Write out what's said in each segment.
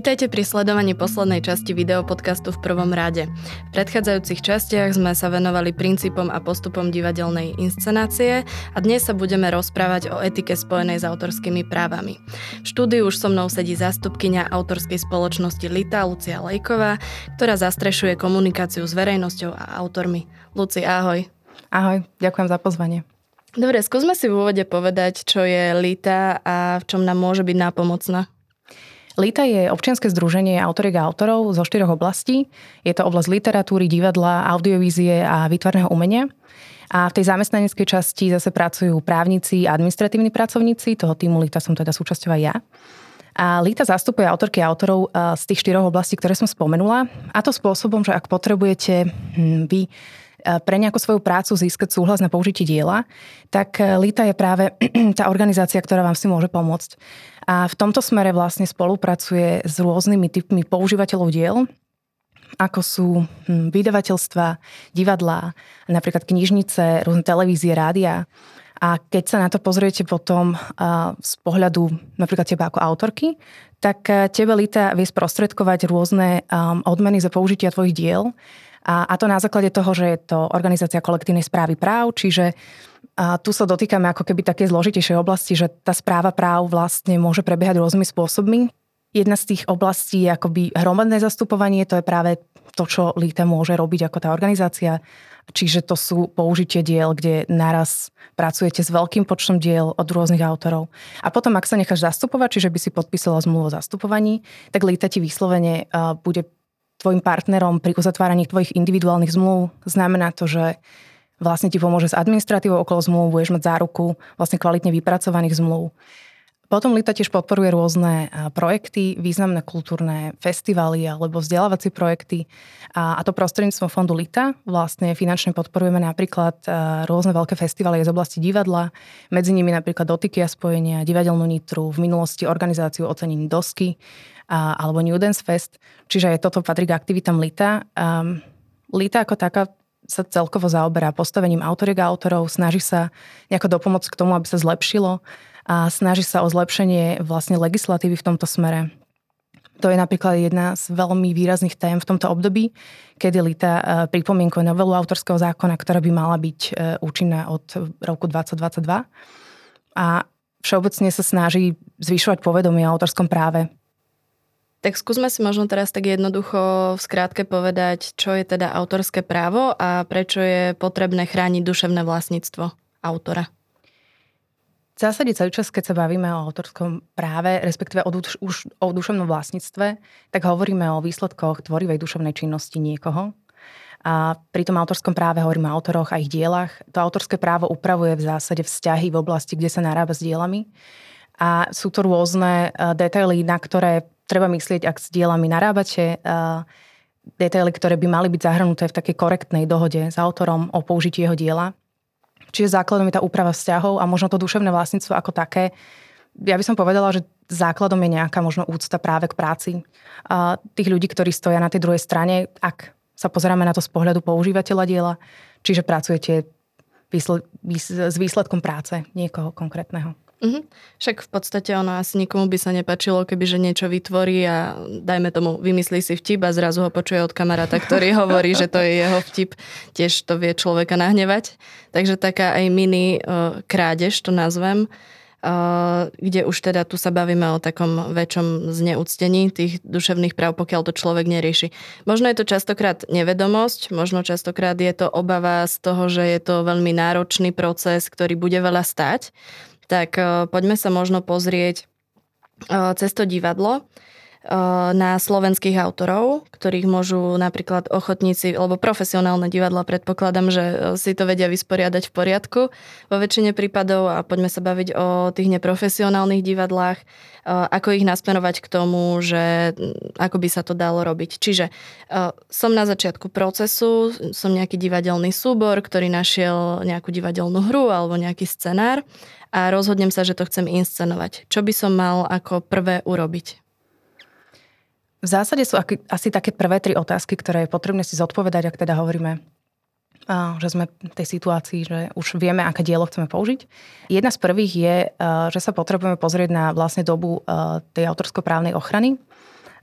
Vítajte pri sledovaní poslednej časti videopodcastu v prvom rade. V predchádzajúcich častiach sme sa venovali princípom a postupom divadelnej inscenácie a dnes sa budeme rozprávať o etike spojenej s autorskými právami. V štúdiu už so mnou sedí zástupkynia autorskej spoločnosti Lita Lucia Lejková, ktorá zastrešuje komunikáciu s verejnosťou a autormi. Luci, ahoj. Ahoj, ďakujem za pozvanie. Dobre, skúsme si v úvode povedať, čo je Lita a v čom nám môže byť nápomocná. LITA je občianske združenie autoriek a autorov zo štyroch oblastí. Je to oblasť literatúry, divadla, audiovízie a výtvarného umenia. A v tej zamestnaneckej časti zase pracujú právnici a administratívni pracovníci. Toho týmu LITA som teda súčasťou ja. A LITA zastupuje autorky a autorov eh, z tých štyroch oblastí, ktoré som spomenula. A to spôsobom, že ak potrebujete hm, vy pre nejakú svoju prácu získať súhlas na použitie diela, tak eh, LITA je práve tá organizácia, ktorá vám si môže pomôcť. A v tomto smere vlastne spolupracuje s rôznymi typmi používateľov diel, ako sú hm, vydavateľstva, divadlá, napríklad knižnice, rôzne televízie, rádia. A keď sa na to pozriete potom z pohľadu napríklad teba ako autorky, tak tebe Lita vie sprostredkovať rôzne odmeny za použitia tvojich diel. A, a to na základe toho, že je to organizácia kolektívnej správy práv, čiže a tu sa dotýkame ako keby také zložitejšej oblasti, že tá správa práv vlastne môže prebiehať rôznymi spôsobmi. Jedna z tých oblastí je akoby hromadné zastupovanie, to je práve to, čo LITA môže robiť ako tá organizácia. Čiže to sú použitie diel, kde naraz pracujete s veľkým počtom diel od rôznych autorov. A potom, ak sa necháš zastupovať, čiže by si podpísala zmluvu o zastupovaní, tak LITA ti vyslovene bude tvojim partnerom pri uzatváraní tvojich individuálnych zmluv. Znamená to, že vlastne ti pomôže s administratívou okolo zmluv, budeš mať záruku vlastne kvalitne vypracovaných zmluv. Potom Lita tiež podporuje rôzne projekty, významné kultúrne festivaly alebo vzdelávacie projekty. A, to prostredníctvom fondu Lita vlastne finančne podporujeme napríklad rôzne veľké festivaly z oblasti divadla, medzi nimi napríklad Dotyky a spojenia, Divadelnú Nitru, v minulosti organizáciu ocenení Dosky a, alebo New Dance Fest. Čiže toto patrí k aktivitám Lita. Um, Lita ako taká sa celkovo zaoberá postavením autoriek a autorov, snaží sa nejako dopomôcť k tomu, aby sa zlepšilo a snaží sa o zlepšenie vlastne legislatívy v tomto smere. To je napríklad jedna z veľmi výrazných tém v tomto období, kedy Lita e, pripomienkuje novelu autorského zákona, ktorá by mala byť e, účinná od roku 2022. A všeobecne sa snaží zvyšovať povedomie o autorskom práve tak skúsme si možno teraz tak jednoducho v skrátke povedať, čo je teda autorské právo a prečo je potrebné chrániť duševné vlastníctvo autora. V zásade celý čas, keď sa bavíme o autorskom práve, respektíve o, duš, už o duševnom vlastníctve, tak hovoríme o výsledkoch tvorivej duševnej činnosti niekoho. A pri tom autorskom práve hovoríme o autoroch a ich dielach. To autorské právo upravuje v zásade vzťahy v oblasti, kde sa narába s dielami. A sú to rôzne e, detaily, na ktoré treba myslieť, ak s dielami narábate, detaily, ktoré by mali byť zahrnuté v takej korektnej dohode s autorom o použití jeho diela. Čiže základom je tá úprava vzťahov a možno to duševné vlastníctvo ako také. Ja by som povedala, že základom je nejaká možno úcta práve k práci a tých ľudí, ktorí stoja na tej druhej strane, ak sa pozeráme na to z pohľadu používateľa diela, čiže pracujete s výsledkom práce niekoho konkrétneho. Mm-hmm. Však v podstate ono asi nikomu by sa nepačilo, keby že niečo vytvorí a dajme tomu, vymyslí si vtip a zrazu ho počuje od kamaráta, ktorý hovorí, že to je jeho vtip. Tiež to vie človeka nahnevať. Takže taká aj mini uh, krádež, to nazvem, uh, kde už teda tu sa bavíme o takom väčšom zneúctení tých duševných práv, pokiaľ to človek nerieši. Možno je to častokrát nevedomosť, možno častokrát je to obava z toho, že je to veľmi náročný proces, ktorý bude veľa stať tak eh, poďme sa možno pozrieť eh, cez to divadlo na slovenských autorov, ktorých môžu napríklad ochotníci, alebo profesionálne divadla, predpokladám, že si to vedia vysporiadať v poriadku vo väčšine prípadov a poďme sa baviť o tých neprofesionálnych divadlách, ako ich nasmerovať k tomu, že mm, ako by sa to dalo robiť. Čiže som na začiatku procesu, som nejaký divadelný súbor, ktorý našiel nejakú divadelnú hru alebo nejaký scenár a rozhodnem sa, že to chcem inscenovať. Čo by som mal ako prvé urobiť? V zásade sú asi také prvé tri otázky, ktoré je potrebné si zodpovedať, ak teda hovoríme že sme v tej situácii, že už vieme, aké dielo chceme použiť. Jedna z prvých je, že sa potrebujeme pozrieť na vlastne dobu tej autorskoprávnej ochrany.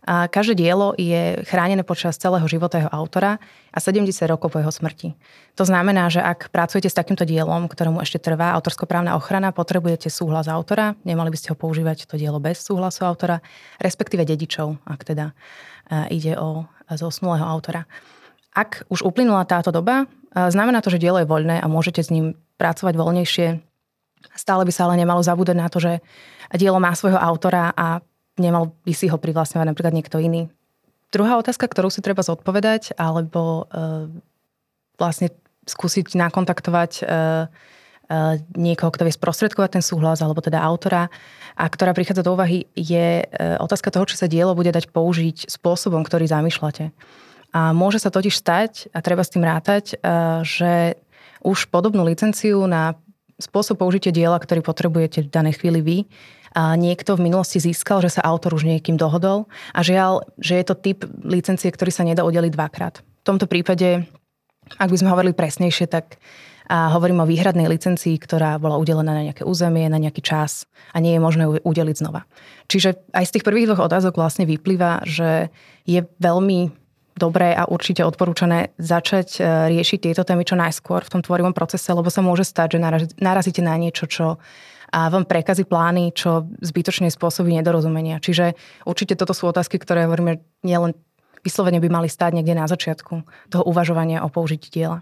A každé dielo je chránené počas celého života jeho autora a 70 rokov po jeho smrti. To znamená, že ak pracujete s takýmto dielom, ktorému ešte trvá autorskoprávna ochrana, potrebujete súhlas autora, nemali by ste ho používať to dielo bez súhlasu autora, respektíve dedičov, ak teda e, ide o zosnulého autora. Ak už uplynula táto doba, e, znamená to, že dielo je voľné a môžete s ním pracovať voľnejšie. Stále by sa ale nemalo zabúdať na to, že dielo má svojho autora a nemal by si ho privlastňovať napríklad niekto iný. Druhá otázka, ktorú si treba zodpovedať, alebo uh, vlastne skúsiť nakontaktovať uh, uh, niekoho, kto vie sprostredkovať ten súhlas, alebo teda autora, a ktorá prichádza do úvahy, je uh, otázka toho, či sa dielo bude dať použiť spôsobom, ktorý zamýšľate. A môže sa totiž stať, a treba s tým rátať, uh, že už podobnú licenciu na spôsob použitia diela, ktorý potrebujete v danej chvíli vy, niekto v minulosti získal, že sa autor už niekým dohodol a žiaľ, že je to typ licencie, ktorý sa nedá udeliť dvakrát. V tomto prípade, ak by sme hovorili presnejšie, tak a hovorím o výhradnej licencii, ktorá bola udelená na nejaké územie, na nejaký čas a nie je možné ju udeliť znova. Čiže aj z tých prvých dvoch otázok vlastne vyplýva, že je veľmi dobré a určite odporúčané začať e, riešiť tieto témy čo najskôr v tom tvorivom procese, lebo sa môže stať, že narazíte na niečo, čo a vám prekazí plány, čo zbytočne spôsobí nedorozumenia. Čiže určite toto sú otázky, ktoré hovoríme nielen vyslovene by mali stáť niekde na začiatku toho uvažovania o použití diela.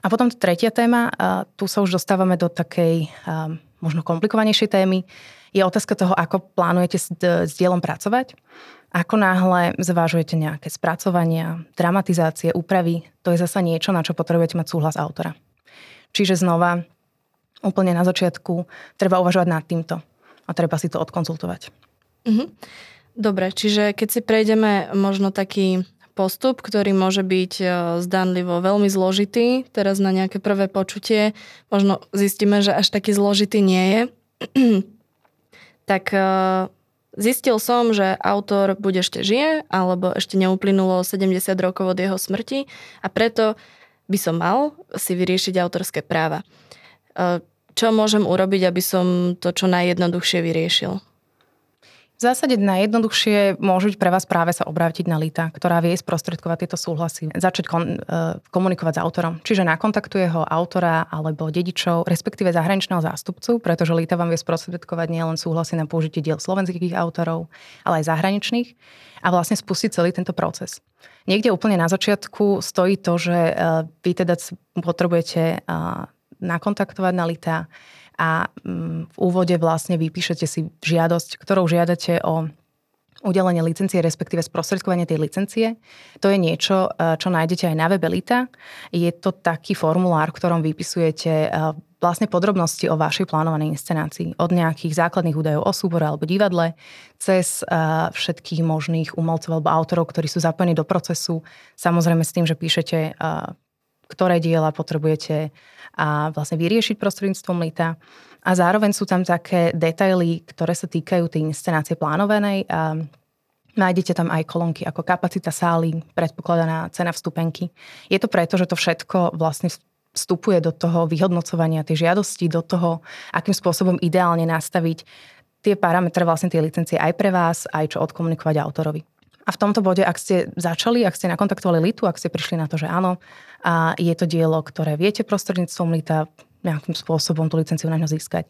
A potom tretia téma, tu sa už dostávame do takej možno komplikovanejšej témy, je otázka toho, ako plánujete s, s dielom pracovať. Ako náhle zvážujete nejaké spracovania, dramatizácie, úpravy, to je zasa niečo, na čo potrebujete mať súhlas autora. Čiže znova úplne na začiatku treba uvažovať nad týmto a treba si to odkonzultovať. Mhm. Dobre, čiže keď si prejdeme možno taký postup, ktorý môže byť e, zdanlivo veľmi zložitý, teraz na nejaké prvé počutie, možno zistíme, že až taký zložitý nie je, tak e, zistil som, že autor buď ešte žije, alebo ešte neuplynulo 70 rokov od jeho smrti a preto by som mal si vyriešiť autorské práva. Čo môžem urobiť, aby som to čo najjednoduchšie vyriešil? V zásade najjednoduchšie môže byť pre vás práve sa obrátiť na Lita, ktorá vie sprostredkovať tieto súhlasy, začať kon, e, komunikovať s autorom. Čiže nakontaktuje ho autora alebo dedičov, respektíve zahraničného zástupcu, pretože Lita vám vie sprostredkovať nielen súhlasy na použitie diel slovenských autorov, ale aj zahraničných a vlastne spustiť celý tento proces. Niekde úplne na začiatku stojí to, že e, vy teda potrebujete nakontaktovať na LITA a mm, v úvode vlastne vypíšete si žiadosť, ktorou žiadate o udelenie licencie, respektíve sprostredkovanie tej licencie. To je niečo, e, čo nájdete aj na webe LITA. Je to taký formulár, v ktorom vypisujete e, vlastne podrobnosti o vašej plánovanej inscenácii. Od nejakých základných údajov o súbore alebo divadle, cez e, všetkých možných umelcov alebo autorov, ktorí sú zapojení do procesu. Samozrejme s tým, že píšete, ktoré diela potrebujete a vlastne vyriešiť prostredníctvom lita. A zároveň sú tam také detaily, ktoré sa týkajú tej inscenácie plánovanej. A nájdete tam aj kolónky ako kapacita sály, predpokladaná cena vstupenky. Je to preto, že to všetko vlastne vstupuje do toho vyhodnocovania tej žiadosti, do toho, akým spôsobom ideálne nastaviť tie parametre vlastne tie licencie aj pre vás, aj čo odkomunikovať autorovi. A v tomto bode, ak ste začali, ak ste nakontaktovali Litu, ak ste prišli na to, že áno, a je to dielo, ktoré viete prostredníctvom Lita nejakým spôsobom tú licenciu na ňo získať,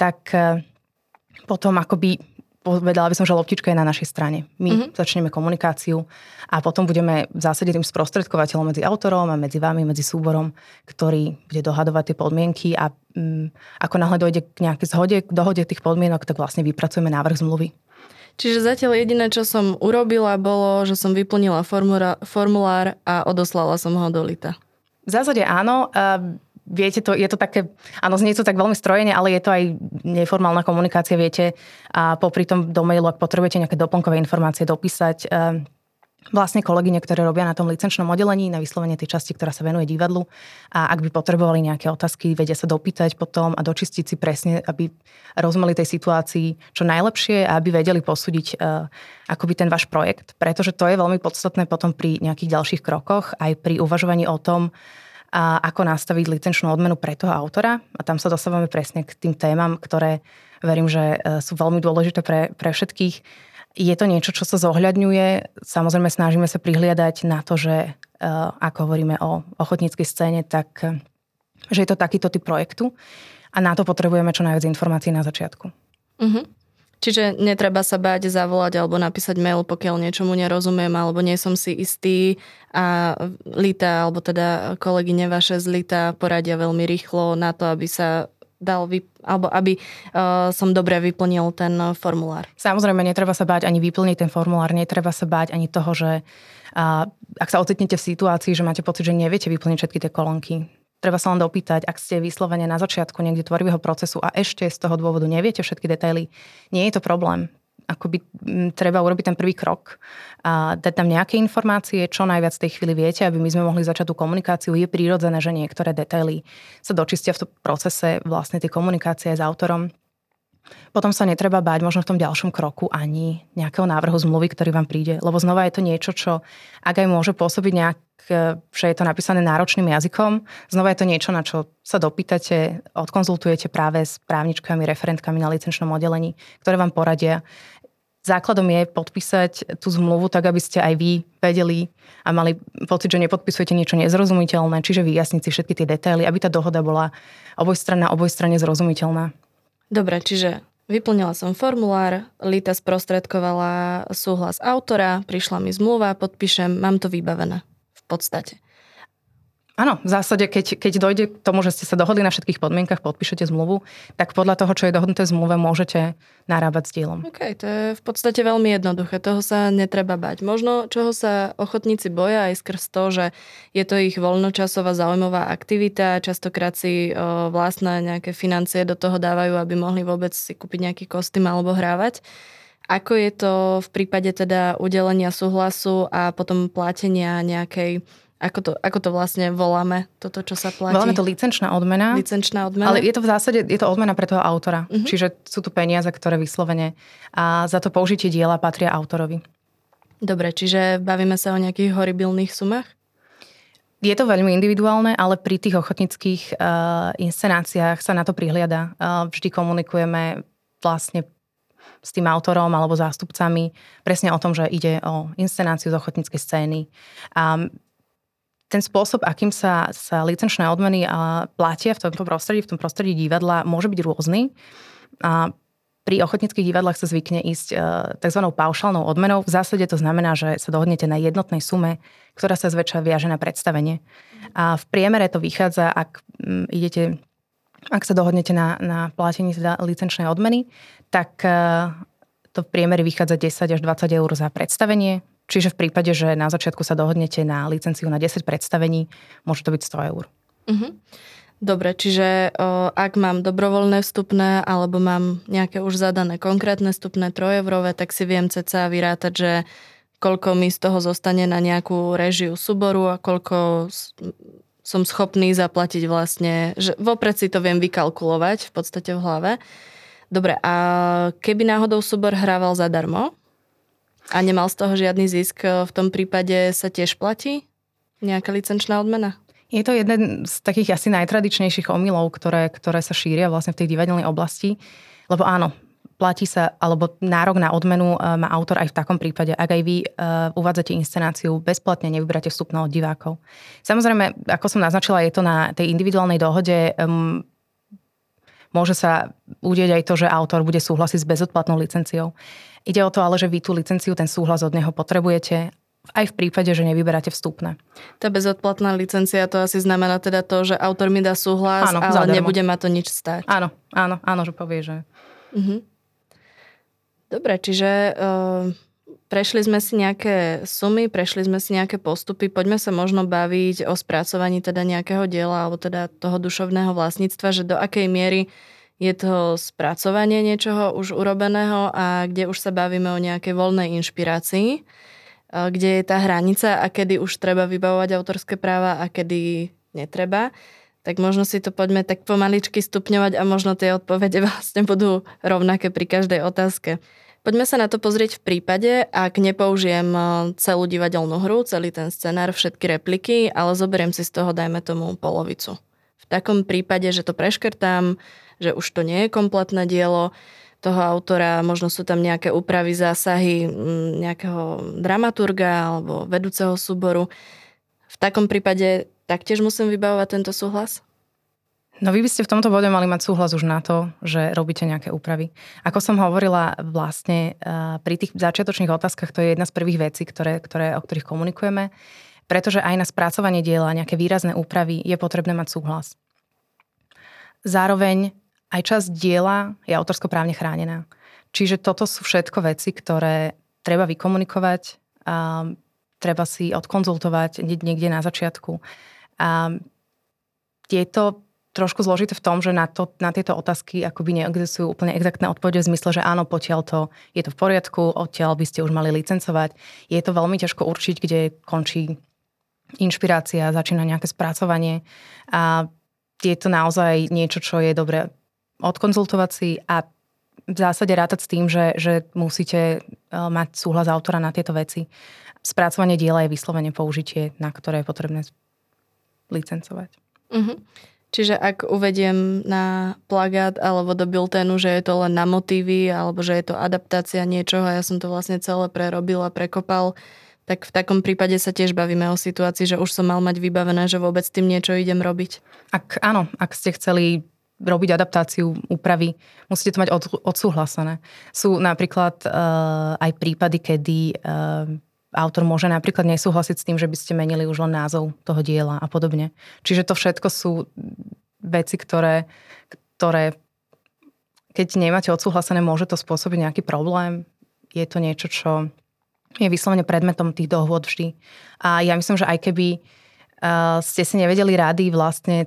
tak e, potom akoby povedala by som, že loptička je na našej strane. My mm-hmm. začneme komunikáciu a potom budeme v zásade tým sprostredkovateľom medzi autorom a medzi vami, medzi súborom, ktorý bude dohadovať tie podmienky a um, ako náhle dojde k nejakej zhode, k dohode tých podmienok, tak vlastne vypracujeme návrh zmluvy. Čiže zatiaľ jediné, čo som urobila, bolo, že som vyplnila formulár a odoslala som ho do Lita. V zásade áno. Uh, viete, to, je to také, áno, znie to tak veľmi strojene, ale je to aj neformálna komunikácia, viete, a popri tom do mailu, ak potrebujete nejaké doplnkové informácie dopísať, vlastne kolegyne, ktoré robia na tom licenčnom oddelení, na vyslovene tej časti, ktorá sa venuje divadlu. A ak by potrebovali nejaké otázky, vedia sa dopýtať potom a dočistiť si presne, aby rozumeli tej situácii čo najlepšie a aby vedeli posúdiť uh, akoby ten váš projekt. Pretože to je veľmi podstatné potom pri nejakých ďalších krokoch, aj pri uvažovaní o tom, a ako nastaviť licenčnú odmenu pre toho autora. A tam sa dostávame presne k tým témam, ktoré verím, že e, sú veľmi dôležité pre, pre všetkých Je to niečo, čo sa zohľadňuje. Samozrejme snažíme sa prihliadať na to, že ako hovoríme o ochotníckej scéne, tak že je to takýto typ projektu a na to potrebujeme čo najviac informácií na začiatku. Uh-huh. Čiže netreba sa báť zavolať alebo napísať mail, pokiaľ niečomu nerozumiem alebo nie som si istý a Lita, alebo teda kolegyne vaše z Lita poradia veľmi rýchlo na to, aby sa dal vy, alebo aby uh, som dobre vyplnil ten formulár. Samozrejme, netreba sa báť ani vyplniť ten formulár, netreba sa báť ani toho, že uh, ak sa ocitnete v situácii, že máte pocit, že neviete vyplniť všetky tie kolónky, Treba sa len dopýtať, ak ste vyslovene na začiatku niekde tvorivého procesu a ešte z toho dôvodu neviete všetky detaily, nie je to problém. Akoby treba urobiť ten prvý krok a dať tam nejaké informácie, čo najviac tej chvíli viete, aby my sme mohli začať tú komunikáciu. Je prírodzené, že niektoré detaily sa dočistia v procese vlastne tej komunikácie s autorom potom sa netreba báť možno v tom ďalšom kroku ani nejakého návrhu zmluvy, ktorý vám príde. Lebo znova je to niečo, čo ak aj môže pôsobiť nejak, že je to napísané náročným jazykom, znova je to niečo, na čo sa dopýtate, odkonzultujete práve s právničkami, referentkami na licenčnom oddelení, ktoré vám poradia. Základom je podpísať tú zmluvu tak, aby ste aj vy vedeli a mali pocit, že nepodpisujete niečo nezrozumiteľné, čiže vyjasniť si všetky tie detaily, aby tá dohoda bola obojstranná, obojstranne zrozumiteľná. Dobre, čiže vyplnila som formulár, Lita sprostredkovala súhlas autora, prišla mi zmluva, podpíšem, mám to vybavené v podstate. Áno, v zásade, keď, keď dojde k tomu, že ste sa dohodli na všetkých podmienkach, podpíšete zmluvu, tak podľa toho, čo je dohodnuté v zmluve, môžete narábať s dielom. OK, to je v podstate veľmi jednoduché. Toho sa netreba bať. Možno, čoho sa ochotníci boja aj skrz to, že je to ich voľnočasová zaujímavá aktivita, častokrát si o, vlastné nejaké financie do toho dávajú, aby mohli vôbec si kúpiť nejaký kostým alebo hrávať. Ako je to v prípade teda udelenia súhlasu a potom platenia nejakej ako to, ako to vlastne voláme, toto, čo sa platí? Voláme to licenčná odmena. Licenčná odmena. Ale je to v zásade, je to odmena pre toho autora. Uh-huh. Čiže sú tu peniaze, ktoré vyslovene a za to použitie diela patria autorovi. Dobre, čiže bavíme sa o nejakých horibilných sumách? Je to veľmi individuálne, ale pri tých ochotnických uh, inscenáciách sa na to prihliada. Uh, vždy komunikujeme vlastne s tým autorom alebo zástupcami presne o tom, že ide o inscenáciu z ochotníckej scény. Um, ten spôsob, akým sa, sa licenčné odmeny platia v tomto prostredí, v tom prostredí divadla, môže byť rôzny. A pri ochotnických divadlách sa zvykne ísť e, tzv. paušálnou odmenou. V zásade to znamená, že sa dohodnete na jednotnej sume, ktorá sa zväčša viaže na predstavenie. A v priemere to vychádza, ak idete, ak sa dohodnete na, na platení teda licenčnej odmeny, tak e, to v priemere vychádza 10 až 20 eur za predstavenie, Čiže v prípade, že na začiatku sa dohodnete na licenciu na 10 predstavení, môže to byť 100 eur. Uh-huh. Dobre, čiže o, ak mám dobrovoľné vstupné alebo mám nejaké už zadané konkrétne vstupné trojevrové, tak si viem ceca vyrátať, že koľko mi z toho zostane na nejakú režiu súboru a koľko som schopný zaplatiť vlastne, že vopred si to viem vykalkulovať v podstate v hlave. Dobre, a keby náhodou súbor hrával zadarmo, a nemal z toho žiadny zisk, e, v tom prípade sa tiež platí nejaká licenčná odmena? Je to jeden z takých asi najtradičnejších omylov, ktoré, ktoré sa šíria vlastne v tej divadelnej oblasti. Lebo áno, platí sa, alebo nárok na odmenu e, má autor aj v takom prípade, ak aj vy uh, uvádzate inscenáciu bezplatne, nevyberáte vstupného od divákov. Samozrejme, ako som naznačila, je to na tej individuálnej dohode. Um, môže sa udieť aj to, že autor bude súhlasiť s bezodplatnou licenciou. Ide o to ale, že vy tú licenciu, ten súhlas od neho potrebujete aj v prípade, že nevyberáte vstupné. Tá bezodplatná licencia to asi znamená teda to, že autor mi dá súhlas, áno, ale zadarmo. nebude ma to nič stať. Áno, áno, áno, že povie, že... Uh-huh. Dobre, čiže uh, prešli sme si nejaké sumy, prešli sme si nejaké postupy, poďme sa možno baviť o spracovaní teda nejakého diela alebo teda toho dušovného vlastníctva, že do akej miery je to spracovanie niečoho už urobeného a kde už sa bavíme o nejakej voľnej inšpirácii, kde je tá hranica a kedy už treba vybavovať autorské práva a kedy netreba. Tak možno si to poďme tak pomaličky stupňovať a možno tie odpovede vlastne budú rovnaké pri každej otázke. Poďme sa na to pozrieť v prípade, ak nepoužijem celú divadelnú hru, celý ten scenár, všetky repliky, ale zoberiem si z toho, dajme tomu, polovicu. V takom prípade, že to preškrtám, že už to nie je kompletné dielo, toho autora, možno sú tam nejaké úpravy, zásahy nejakého dramaturga alebo vedúceho súboru. V takom prípade taktiež musím vybavovať tento súhlas? No vy by ste v tomto bode mali mať súhlas už na to, že robíte nejaké úpravy. Ako som hovorila vlastne pri tých začiatočných otázkach, to je jedna z prvých vecí, ktoré, ktoré, o ktorých komunikujeme, pretože aj na spracovanie diela, nejaké výrazné úpravy je potrebné mať súhlas. Zároveň aj časť diela je autorskoprávne chránená. Čiže toto sú všetko veci, ktoré treba vykomunikovať, a treba si odkonzultovať niekde na začiatku. A je to trošku zložité v tom, že na, to, na tieto otázky akoby neexistujú úplne exaktné odpovede v zmysle, že áno, potiaľ to je to v poriadku, odtiaľ by ste už mali licencovať. Je to veľmi ťažko určiť, kde končí inšpirácia, začína nejaké spracovanie a je to naozaj niečo, čo je dobre odkonzultovať si a v zásade rátať s tým, že, že musíte e, mať súhlas autora na tieto veci. Spracovanie diela je vyslovene použitie, na ktoré je potrebné licencovať. Uh-huh. Čiže ak uvediem na plagát alebo do bilténu, že je to len na motívy alebo že je to adaptácia niečoho a ja som to vlastne celé prerobil a prekopal, tak v takom prípade sa tiež bavíme o situácii, že už som mal mať vybavené, že vôbec tým niečo idem robiť. Ak áno, ak ste chceli robiť adaptáciu úpravy, musíte to mať od, odsúhlasené. Sú napríklad uh, aj prípady, kedy uh, autor môže napríklad nesúhlasiť s tým, že by ste menili už len názov toho diela a podobne. Čiže to všetko sú veci, ktoré, ktoré keď nemáte odsúhlasené, môže to spôsobiť nejaký problém. Je to niečo, čo je vyslovene predmetom tých dohôd vždy. A ja myslím, že aj keby uh, ste si nevedeli rady, vlastne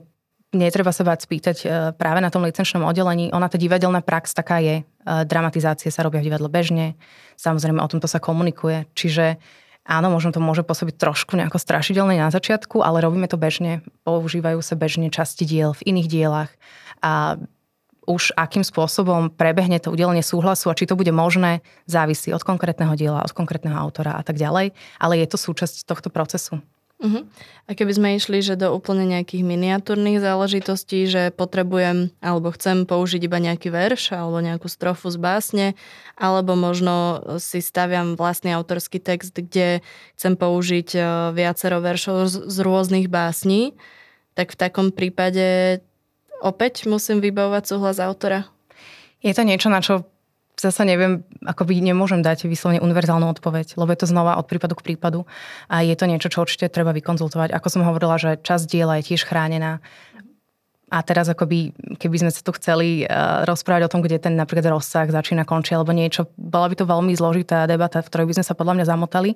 netreba sa bať spýtať uh, práve na tom licenčnom oddelení. Ona tá divadelná prax taká je. Uh, dramatizácie sa robia v divadle bežne. Samozrejme o tomto sa komunikuje. Čiže áno, možno to môže pôsobiť trošku nejako strašidelné na začiatku, ale robíme to bežne. Používajú sa bežne časti diel v iných dielach. A už akým spôsobom prebehne to udelenie súhlasu a či to bude možné, závisí od konkrétneho diela, od konkrétneho autora a tak ďalej, ale je to súčasť tohto procesu. Uh-huh. A keby sme išli, že do úplne nejakých miniatúrnych záležitostí, že potrebujem alebo chcem použiť iba nejaký verš alebo nejakú strofu z básne, alebo možno si staviam vlastný autorský text, kde chcem použiť e, viacero veršov z, rôznych básní, tak v takom prípade opäť musím vybavovať súhlas autora. Je to niečo, na čo zase neviem, ako by nemôžem dať vyslovene univerzálnu odpoveď, lebo je to znova od prípadu k prípadu a je to niečo, čo určite treba vykonzultovať. Ako som hovorila, že časť diela je tiež chránená. A teraz akoby, keby sme sa tu chceli uh, rozprávať o tom, kde ten napríklad rozsah začína, končí alebo niečo, bola by to veľmi zložitá debata, v ktorej by sme sa podľa mňa zamotali.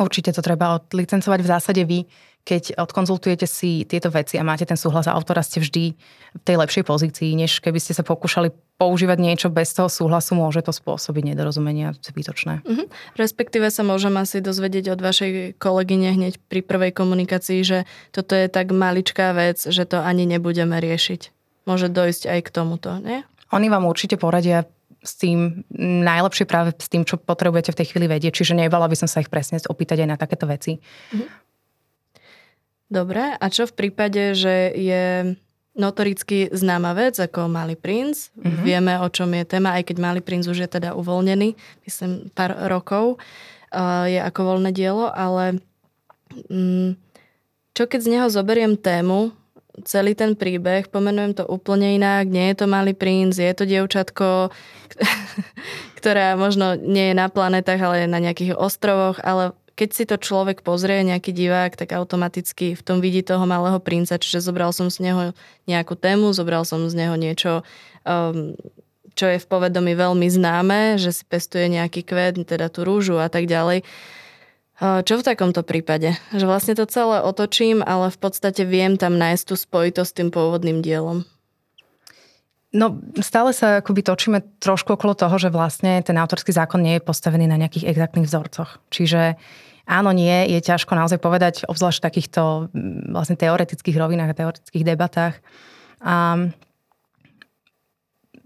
Určite to treba odlicencovať v zásade vy keď odkonzultujete si tieto veci a máte ten súhlas autora, ste vždy v tej lepšej pozícii, než keby ste sa pokúšali používať niečo bez toho súhlasu, môže to spôsobiť nedorozumenia zbytočné. Mm-hmm. Respektíve sa môžem asi dozvedieť od vašej kolegyne hneď pri prvej komunikácii, že toto je tak maličká vec, že to ani nebudeme riešiť. Môže dojsť aj k tomuto, nie? Oni vám určite poradia s tým najlepšie práve s tým, čo potrebujete v tej chvíli vedieť. Čiže nebala by som sa ich presne opýtať aj na takéto veci. Mm-hmm. Dobre, a čo v prípade, že je notoricky známa vec ako Malý princ. Mm-hmm. Vieme, o čom je téma, aj keď Malý princ už je teda uvoľnený, myslím pár rokov, uh, je ako voľné dielo, ale um, čo keď z neho zoberiem tému, celý ten príbeh, pomenujem to úplne inak, nie je to Malý princ, je to dievčatko, ktorá možno nie je na planetách, ale je na nejakých ostrovoch, ale keď si to človek pozrie, nejaký divák, tak automaticky v tom vidí toho malého princa, čiže zobral som z neho nejakú tému, zobral som z neho niečo, um, čo je v povedomí veľmi známe, že si pestuje nejaký kvet, teda tú rúžu a tak ďalej. Uh, čo v takomto prípade? Že vlastne to celé otočím, ale v podstate viem tam nájsť tú spojitosť s tým pôvodným dielom. No, stále sa akoby točíme trošku okolo toho, že vlastne ten autorský zákon nie je postavený na nejakých exaktných vzorcoch. Čiže áno, nie, je ťažko naozaj povedať, obzvlášť v takýchto mm, vlastne teoretických rovinách a teoretických debatách. A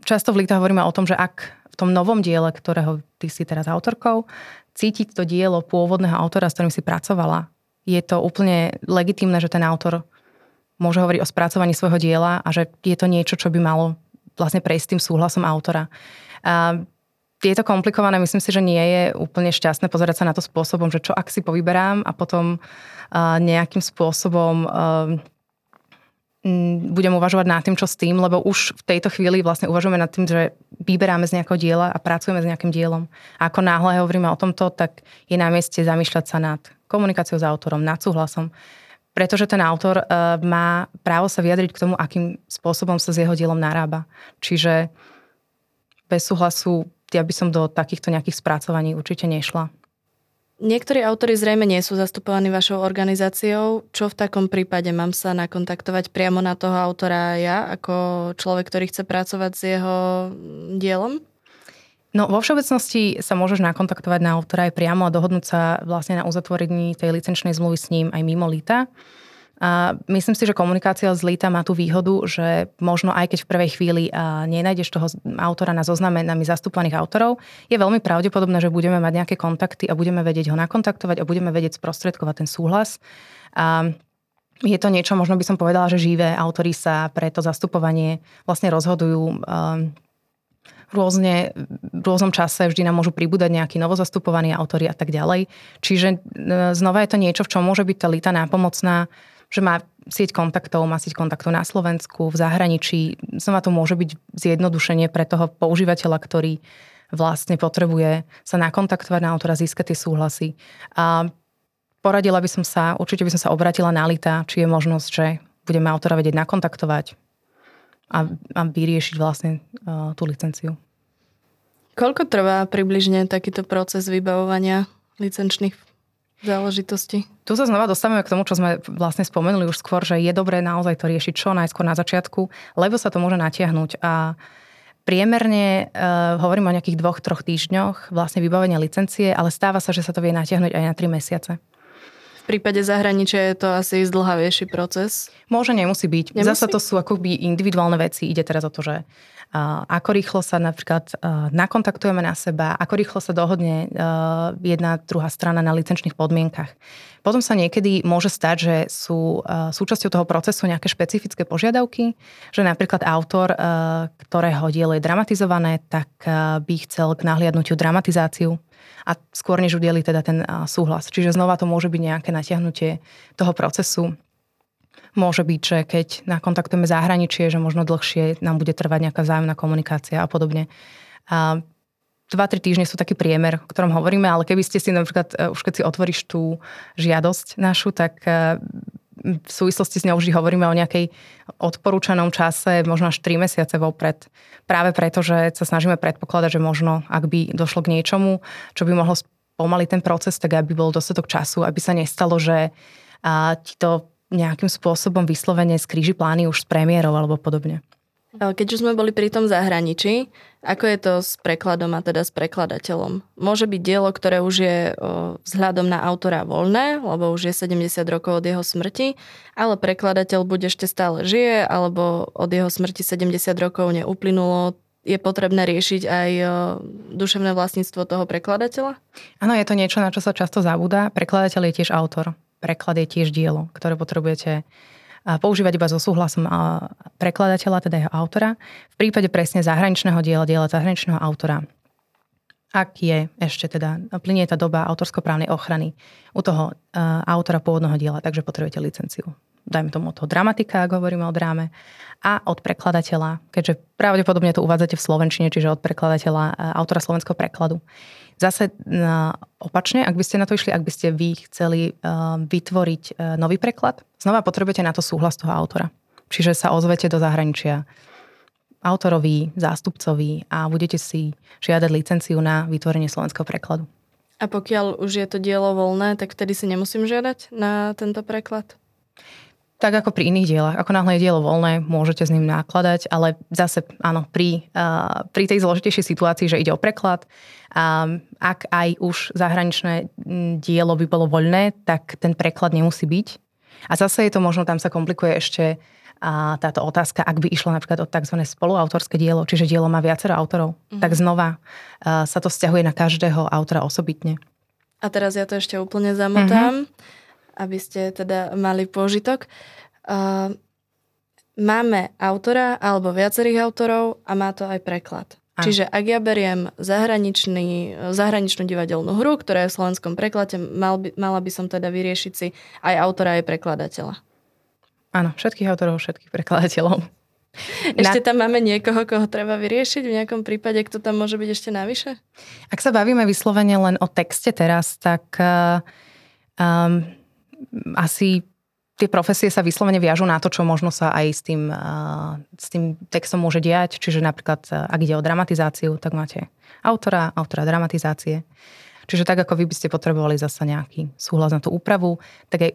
často v Líkta hovoríme o tom, že ak v tom novom diele, ktorého ty si teraz autorkou, cítiť to dielo pôvodného autora, s ktorým si pracovala, je to úplne legitimné, že ten autor môže hovoriť o spracovaní svojho diela a že je to niečo, čo by malo vlastne prejsť tým súhlasom autora. A je to komplikované, myslím si, že nie je úplne šťastné pozerať sa na to spôsobom, že čo ak si povyberám a potom nejakým spôsobom budem uvažovať nad tým, čo s tým, lebo už v tejto chvíli vlastne uvažujeme nad tým, že vyberáme z nejakého diela a pracujeme s nejakým dielom. A ako náhle hovoríme o tomto, tak je na mieste zamýšľať sa nad komunikáciou s autorom, nad súhlasom. Pretože ten autor uh, má právo sa vyjadriť k tomu, akým spôsobom sa s jeho dielom narába. Čiže bez súhlasu ja by som do takýchto nejakých spracovaní určite nešla. Niektorí autory zrejme nie sú zastupovaní vašou organizáciou. Čo v takom prípade mám sa nakontaktovať priamo na toho autora ja, ako človek, ktorý chce pracovať s jeho dielom? No vo všeobecnosti sa môžeš nakontaktovať na autora aj priamo a dohodnúť sa vlastne na uzatvorení tej licenčnej zmluvy s ním aj mimo lita. A myslím si, že komunikácia z Lita má tú výhodu, že možno aj keď v prvej chvíli nenájdeš toho autora na zozname nami zastúpaných autorov, je veľmi pravdepodobné, že budeme mať nejaké kontakty a budeme vedieť ho nakontaktovať a budeme vedieť sprostredkovať ten súhlas. A je to niečo, možno by som povedala, že živé autory sa pre to zastupovanie vlastne rozhodujú rôzne, v rôznom čase vždy nám môžu pribúdať nejakí novozastupovaní autory a tak ďalej. Čiže e, znova je to niečo, v čom môže byť tá lita nápomocná že má sieť kontaktov, má sieť kontaktov na Slovensku, v zahraničí. Znova to môže byť zjednodušenie pre toho používateľa, ktorý vlastne potrebuje sa nakontaktovať na autora, získať tie súhlasy. A poradila by som sa, určite by som sa obratila na Lita, či je možnosť, že budeme autora vedieť nakontaktovať a, a vyriešiť vlastne uh, tú licenciu. Koľko trvá približne takýto proces vybavovania licenčných záležitosti. Tu sa znova dostávame k tomu, čo sme vlastne spomenuli už skôr, že je dobré naozaj to riešiť čo najskôr na začiatku, lebo sa to môže natiahnuť a Priemerne uh, hovorím o nejakých dvoch, troch týždňoch vlastne vybavenia licencie, ale stáva sa, že sa to vie natiahnuť aj na tri mesiace. V prípade zahraničia je to asi zdlhavejší proces? Môže, nemusí byť. Nemusí? Zasa to sú akoby individuálne veci. Ide teraz o to, že ako rýchlo sa napríklad nakontaktujeme na seba, ako rýchlo sa dohodne jedna, druhá strana na licenčných podmienkach. Potom sa niekedy môže stať, že sú súčasťou toho procesu nejaké špecifické požiadavky, že napríklad autor, ktorého dielo je dramatizované, tak by chcel k nahliadnutiu dramatizáciu a skôr než udeli teda ten súhlas. Čiže znova to môže byť nejaké natiahnutie toho procesu Môže byť, že keď nakontaktujeme zahraničie, že možno dlhšie nám bude trvať nejaká vzájomná komunikácia a podobne. A 2-3 týždne sú taký priemer, o ktorom hovoríme, ale keby ste si napríklad, e, už keď si otvoríš tú žiadosť našu, tak e, v súvislosti s ňou vždy hovoríme o nejakej odporúčanom čase, možno až 3 mesiace vopred. Práve preto, že sa snažíme predpokladať, že možno, ak by došlo k niečomu, čo by mohlo spomaliť ten proces, tak aby bol dostatok času, aby sa nestalo, že ti to nejakým spôsobom vyslovene skríži plány už s premiérov alebo podobne. Keď už sme boli pri tom zahraničí, ako je to s prekladom a teda s prekladateľom? Môže byť dielo, ktoré už je vzhľadom na autora voľné, lebo už je 70 rokov od jeho smrti, ale prekladateľ buď ešte stále žije, alebo od jeho smrti 70 rokov neuplynulo, je potrebné riešiť aj duševné vlastníctvo toho prekladateľa? Áno, je to niečo, na čo sa často zabúda. Prekladateľ je tiež autor preklad je tiež dielo, ktoré potrebujete používať iba so súhlasom prekladateľa, teda jeho autora. V prípade presne zahraničného diela, diela zahraničného autora, ak je ešte teda, plinie tá doba autorskoprávnej ochrany u toho autora pôvodného diela, takže potrebujete licenciu. Dajme tomu od toho dramatika, ak hovoríme o dráme, a od prekladateľa, keďže pravdepodobne to uvádzate v slovenčine, čiže od prekladateľa, autora slovenského prekladu. Zase opačne, ak by ste na to išli, ak by ste vy chceli vytvoriť e, nový preklad, znova potrebujete na to súhlas toho autora. Čiže sa ozvete do zahraničia autorovi, zástupcovi a budete si žiadať licenciu na vytvorenie slovenského prekladu. A pokiaľ už je to dielo voľné, tak vtedy si nemusím žiadať na tento preklad? Tak ako pri iných dielach. Ako náhle je dielo voľné, môžete s ním nakladať, ale zase áno, pri, uh, pri tej zložitejšej situácii, že ide o preklad, um, ak aj už zahraničné dielo by bolo voľné, tak ten preklad nemusí byť. A zase je to možno, tam sa komplikuje ešte a táto otázka, ak by išlo napríklad o tzv. spoluautorské dielo, čiže dielo má viacero autorov, mm-hmm. tak znova uh, sa to stiahuje na každého autora osobitne. A teraz ja to ešte úplne zamotám. Mm-hmm aby ste teda mali pôžitok. máme autora alebo viacerých autorov a má to aj preklad. Aha. Čiže ak ja beriem zahraničný, zahraničnú divadelnú hru, ktorá je v slovenskom preklade, mal by, mala by som teda vyriešiť si aj autora, aj prekladateľa. Áno, všetkých autorov, všetkých prekladateľov. Ešte tam máme niekoho, koho treba vyriešiť v nejakom prípade, kto tam môže byť ešte navyše? Ak sa bavíme vyslovene len o texte teraz, tak um, asi tie profesie sa vyslovene viažú na to, čo možno sa aj s tým, s tým textom môže diať. Čiže napríklad, ak ide o dramatizáciu, tak máte autora, autora dramatizácie. Čiže tak, ako vy by ste potrebovali zasa nejaký súhlas na tú úpravu, tak aj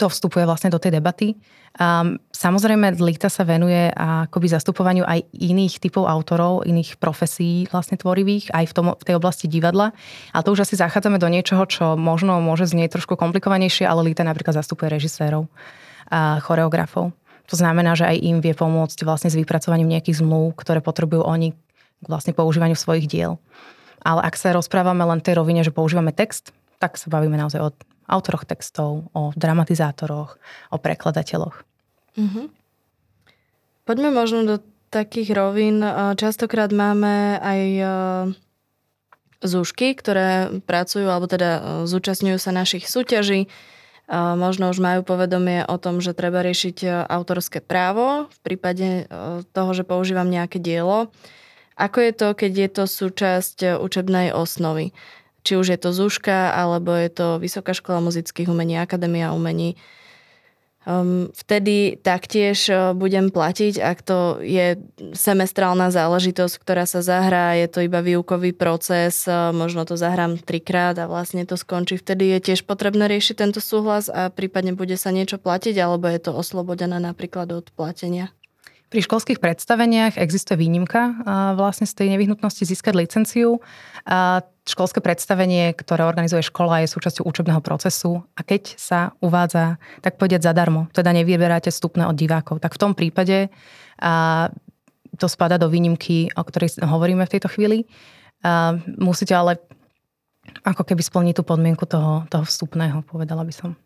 to vstupuje vlastne do tej debaty. Um, samozrejme, Lita sa venuje akoby zastupovaniu aj iných typov autorov, iných profesí vlastne tvorivých, aj v, tom, v tej oblasti divadla. A to už asi zachádzame do niečoho, čo možno môže znieť trošku komplikovanejšie, ale Lita napríklad zastupuje režisérov a choreografov. To znamená, že aj im vie pomôcť vlastne s vypracovaním nejakých zmluv, ktoré potrebujú oni k vlastne používaniu svojich diel. Ale ak sa rozprávame len tej rovine, že používame text, tak sa bavíme naozaj o autoroch textov, o dramatizátoroch, o prekladateľoch. Mm-hmm. Poďme možno do takých rovín. Častokrát máme aj e, zúšky, ktoré pracujú, alebo teda e, zúčastňujú sa našich súťaží. Možno už majú povedomie o tom, že treba riešiť e, autorské právo v prípade toho, že používam nejaké dielo. Ako je to, keď je to súčasť učebnej osnovy? Či už je to Zúška, alebo je to Vysoká škola muzických umení, Akadémia umení. Um, vtedy taktiež uh, budem platiť, ak to je semestrálna záležitosť, ktorá sa zahrá, je to iba výukový proces, uh, možno to zahrám trikrát a vlastne to skončí. Vtedy je tiež potrebné riešiť tento súhlas a prípadne bude sa niečo platiť, alebo je to oslobodené napríklad od platenia. Pri školských predstaveniach existuje výnimka vlastne z tej nevyhnutnosti získať licenciu. Školské predstavenie, ktoré organizuje škola, je súčasťou učebného procesu a keď sa uvádza, tak povedať zadarmo, teda nevyberáte vstupné od divákov, tak v tom prípade to spada do výnimky, o ktorej hovoríme v tejto chvíli. Musíte ale ako keby splniť tú podmienku toho, toho vstupného, povedala by som.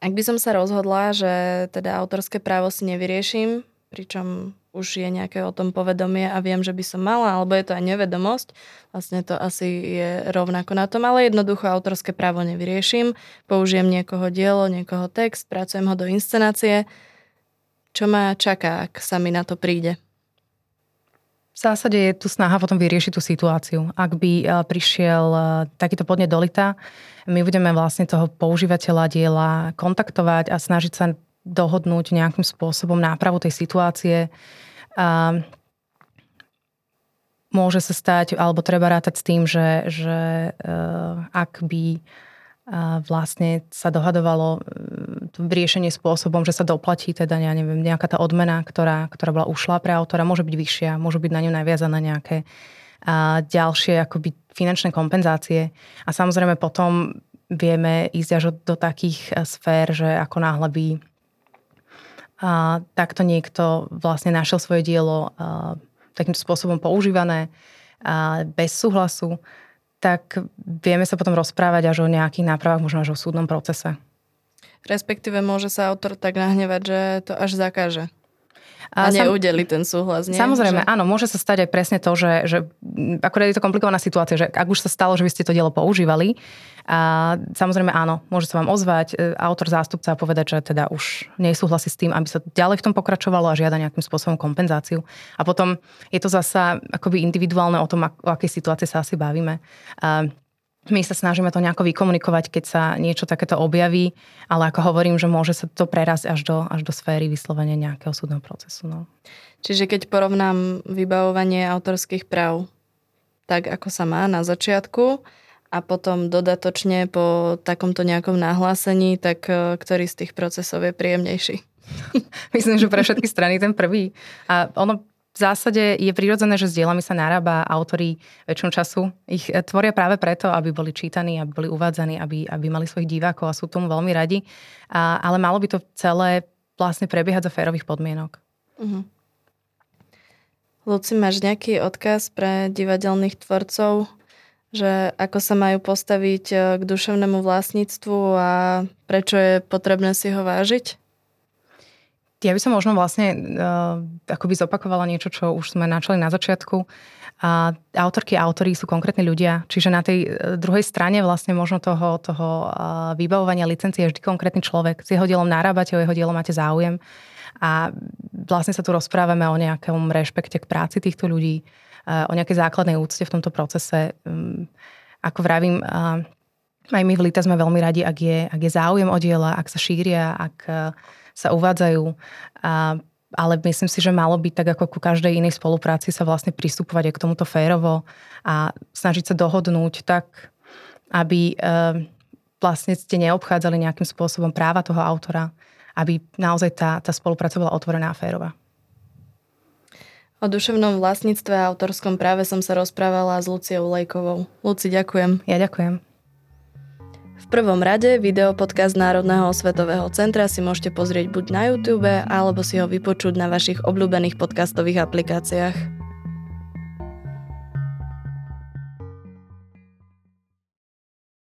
Ak by som sa rozhodla, že teda autorské právo si nevyrieším, pričom už je nejaké o tom povedomie a viem, že by som mala, alebo je to aj nevedomosť. Vlastne to asi je rovnako na tom, ale jednoducho autorské právo nevyrieším. Použijem niekoho dielo, niekoho text, pracujem ho do inscenácie. Čo ma čaká, ak sa mi na to príde? V zásade je tu snaha potom vyriešiť tú situáciu. Ak by e, prišiel e, takýto podnet dolita, my budeme vlastne toho používateľa diela kontaktovať a snažiť sa dohodnúť nejakým spôsobom nápravu tej situácie. A môže sa stať, alebo treba rátať s tým, že, že uh, ak by uh, vlastne sa dohadovalo uh, to riešenie spôsobom, že sa doplatí teda, ja neviem, nejaká tá odmena, ktorá, ktorá bola ušla pre autora, môže byť vyššia, môžu byť na ňu naviazané nejaké a ďalšie akoby finančné kompenzácie. A samozrejme potom vieme ísť až do takých sfér, že ako náhle by a takto niekto vlastne našiel svoje dielo a, takýmto spôsobom používané a bez súhlasu, tak vieme sa potom rozprávať až o nejakých nápravách, možno až o súdnom procese. Respektíve môže sa autor tak nahnevať, že to až zakáže. A, a neudeli ten súhlas, nie? Samozrejme, že... áno, môže sa stať aj presne to, že, že akorát je to komplikovaná situácia, že ak už sa stalo, že by ste to dielo používali, a samozrejme áno, môže sa vám ozvať e, autor, zástupca a povedať, že teda už nesúhlasí s tým, aby sa ďalej v tom pokračovalo a žiada nejakým spôsobom kompenzáciu. A potom je to zasa akoby individuálne o tom, o akej situácii sa asi bavíme. A my sa snažíme to nejako vykomunikovať, keď sa niečo takéto objaví, ale ako hovorím, že môže sa to prerásť až do, až do sféry vyslovenia nejakého súdneho procesu. No. Čiže keď porovnám vybavovanie autorských práv tak, ako sa má na začiatku a potom dodatočne po takomto nejakom nahlásení, tak e, ktorý z tých procesov je príjemnejší? Myslím, že pre všetky strany ten prvý. A ono zásade je prirodzené, že s dielami sa narába autori väčšinu času. Ich eh, tvoria práve preto, aby boli čítaní, aby boli uvádzaní, aby, aby mali svojich divákov a sú tomu veľmi radi. A, ale malo by to celé vlastne prebiehať za férových podmienok. Uh-huh. Luci, máš nejaký odkaz pre divadelných tvorcov, že ako sa majú postaviť eh, k duševnému vlastníctvu a prečo je potrebné si ho vážiť? Ja by som možno vlastne uh, akoby zopakovala niečo, čo už sme načali na začiatku. A autorky a autory sú konkrétni ľudia, čiže na tej e, druhej strane vlastne možno toho, toho vybavovania licencie je vždy konkrétny človek. S jeho dielom narábate, o jeho dielo máte záujem a vlastne sa tu rozprávame o nejakom rešpekte k práci týchto ľudí, o nejakej základnej úcte v tomto procese. Mm, ako vravím, aj my v Lita sme veľmi radi, ak je, ak je záujem o diela, ak sa šíria, ak e, sa uvádzajú. A, ale myslím si, že malo byť tak ako ku každej inej spolupráci sa vlastne pristupovať aj k tomuto férovo a snažiť sa dohodnúť tak, aby e, vlastne ste neobchádzali nejakým spôsobom práva toho autora, aby naozaj tá, tá spolupráca bola otvorená a férová. O duševnom vlastníctve a autorskom práve som sa rozprávala s Luciou Lejkovou. Luci, ďakujem. Ja ďakujem prvom rade videopodcast Národného osvetového centra si môžete pozrieť buď na YouTube, alebo si ho vypočuť na vašich obľúbených podcastových aplikáciách.